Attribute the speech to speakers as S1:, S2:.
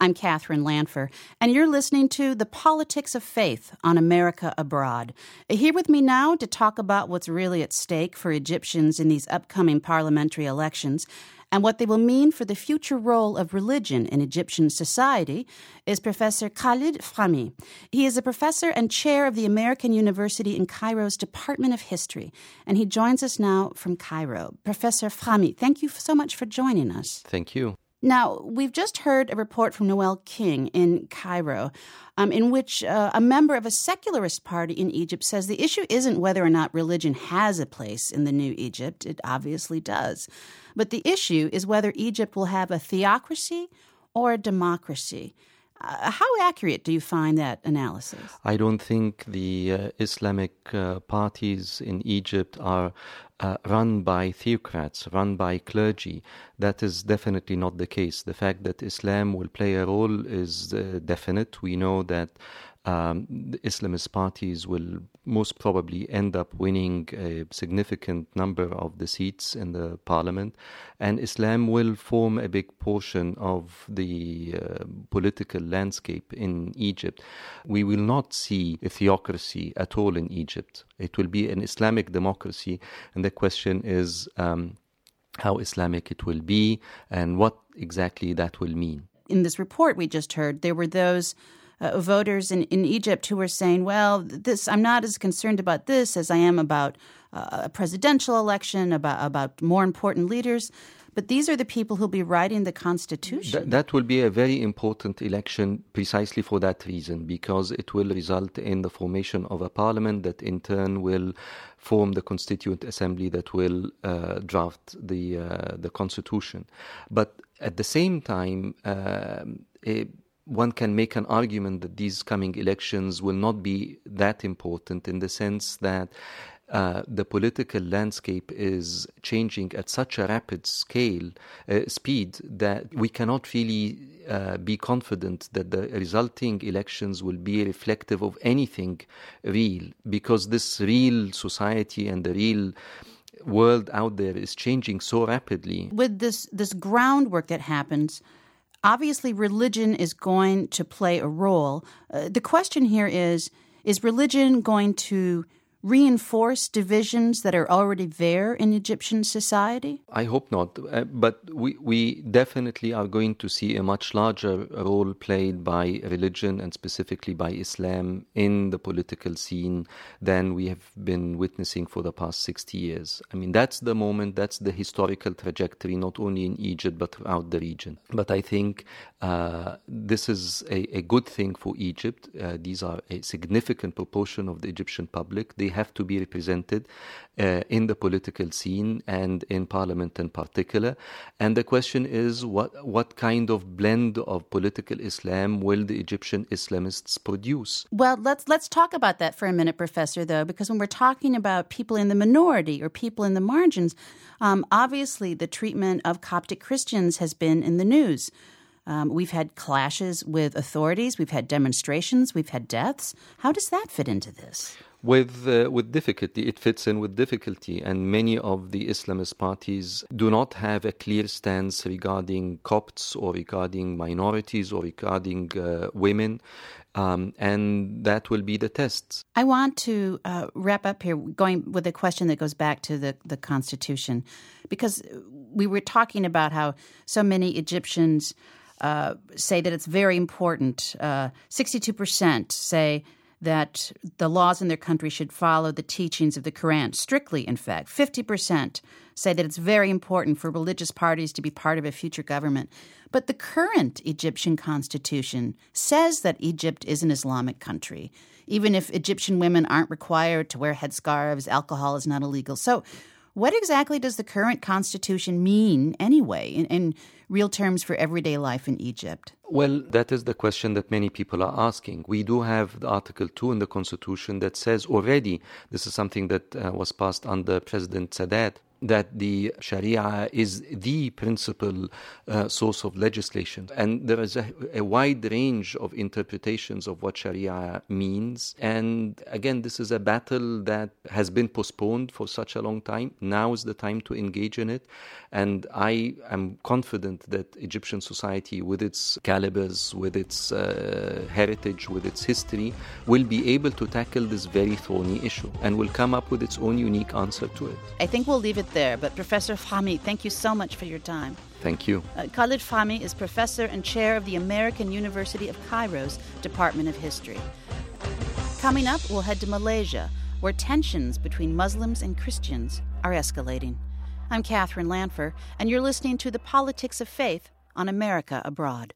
S1: I'm Katherine Lanpher, and you're listening to The Politics of Faith on America Abroad. Here with me now to talk about what's really at stake for Egyptians in these upcoming parliamentary elections and what they will mean for the future role of religion in Egyptian society is Professor Khaled Fahmy. He is a professor and chair of the American University in Cairo's Department of History, and he joins us now from Cairo. Professor Fahmy, thank you so much for joining us.
S2: Thank you.
S1: Now, we've just heard a report from Noel King in Cairo, um, in which uh, a member of a secularist party in Egypt says the issue isn't whether or not religion has a place in the new Egypt. It obviously does. But the issue is whether Egypt will have a theocracy or a democracy. Uh, how accurate do you find that analysis?
S2: I don't think the uh, Islamic uh, parties in Egypt are uh, run by theocrats, run by clergy. That is definitely not the case. The fact that Islam will play a role is uh, definite. We know that um, the Islamist parties will most probably end up winning a significant number of the seats in the parliament, and Islam will form a big portion of the uh, political landscape in Egypt. We will not see a theocracy at all in Egypt. It will be an Islamic democracy, and the question is um, how Islamic it will be and what exactly that will mean.
S1: In this report we just heard, there were those uh, voters in, in Egypt who were saying, well, this I'm not as concerned about this as I am about uh, a presidential election, about, about more important leaders. But these are the people who'll be writing the Constitution.
S2: Th- that will be a very important election precisely for that reason, because it will result in the formation of a parliament that in turn will form the Constituent Assembly that will uh, draft the, uh, the Constitution. But at the same time, um, one can make an argument that these coming elections will not be that important in the sense that uh, the political landscape is changing at such a rapid scale, uh, speed, that we cannot really uh, be confident that the resulting elections will be reflective of anything real, because this real society and the real world out there is changing so rapidly.
S1: With this this groundwork that happens obviously religion is going to play a role. Uh, the question here is is religion going to reinforce divisions that are already there in Egyptian society?
S2: I hope not. Uh, but we, we definitely are going to see a much larger role played by religion and specifically by Islam in the political scene than we have been witnessing for the past 60 years. I mean, that's the moment, that's the historical trajectory, not only in Egypt but throughout the region. But I think uh, this is a, a, good thing for Egypt. Uh, these are a significant proportion of the Egyptian public. They have to be represented uh, in the political scene and in parliament in particular. And the question is what, what kind of blend of political Islam will the Egyptian Islamists produce?
S1: Well, let's, let's talk about that for a minute, Professor, though, because when we're talking about people in the minority or people in the margins, um, obviously the treatment of Coptic Christians has been in the news. Um, we've had clashes with authorities, we've had demonstrations, we've had deaths. How does that fit into this?
S2: With uh, with difficulty. It fits in with difficulty, and many of the Islamist parties do not have a clear stance regarding Copts or regarding minorities or regarding uh, women. Um, and that will be the test.
S1: I want to uh, wrap up here going with a question that goes back to the, the Constitution, because we were talking about how so many Egyptians uh, say that it's very important. Uh, 62% say that the laws in their country should follow the teachings of the Quran, strictly, in fact. 50% say that it's very important for religious parties to be part of a future government. But the current Egyptian constitution says that Egypt is an Islamic country. Even if Egyptian women aren't required to wear headscarves, alcohol is not illegal. So, what exactly does the current constitution mean anyway, in, in real terms for everyday life in Egypt?
S2: Well, that is the question that many people are asking. We do have Article 2 in the Constitution that says already this is something that uh, was passed under President Sadat that the Sharia is the principal uh, source of legislation. And there is a, a, wide range of interpretations of what Sharia means. And again, this is a battle that has been postponed for such a long time. Now is the time to engage in it. And I am confident that Egyptian society, with its calibers, with its uh, heritage, with its history, will be able to tackle this very thorny issue and will come up with its own unique answer to it.
S1: I think we'll leave it there, but Professor Fahmy, thank you so much for your time.
S2: Thank you.
S1: Uh, Khaled Fahmy is professor and chair of the American University of Cairo's Department of History. Coming up, we'll head to Malaysia, where tensions between Muslims and Christians are escalating. I'm Katherine Lanpher, and you're listening to The Politics of Faith on America Abroad.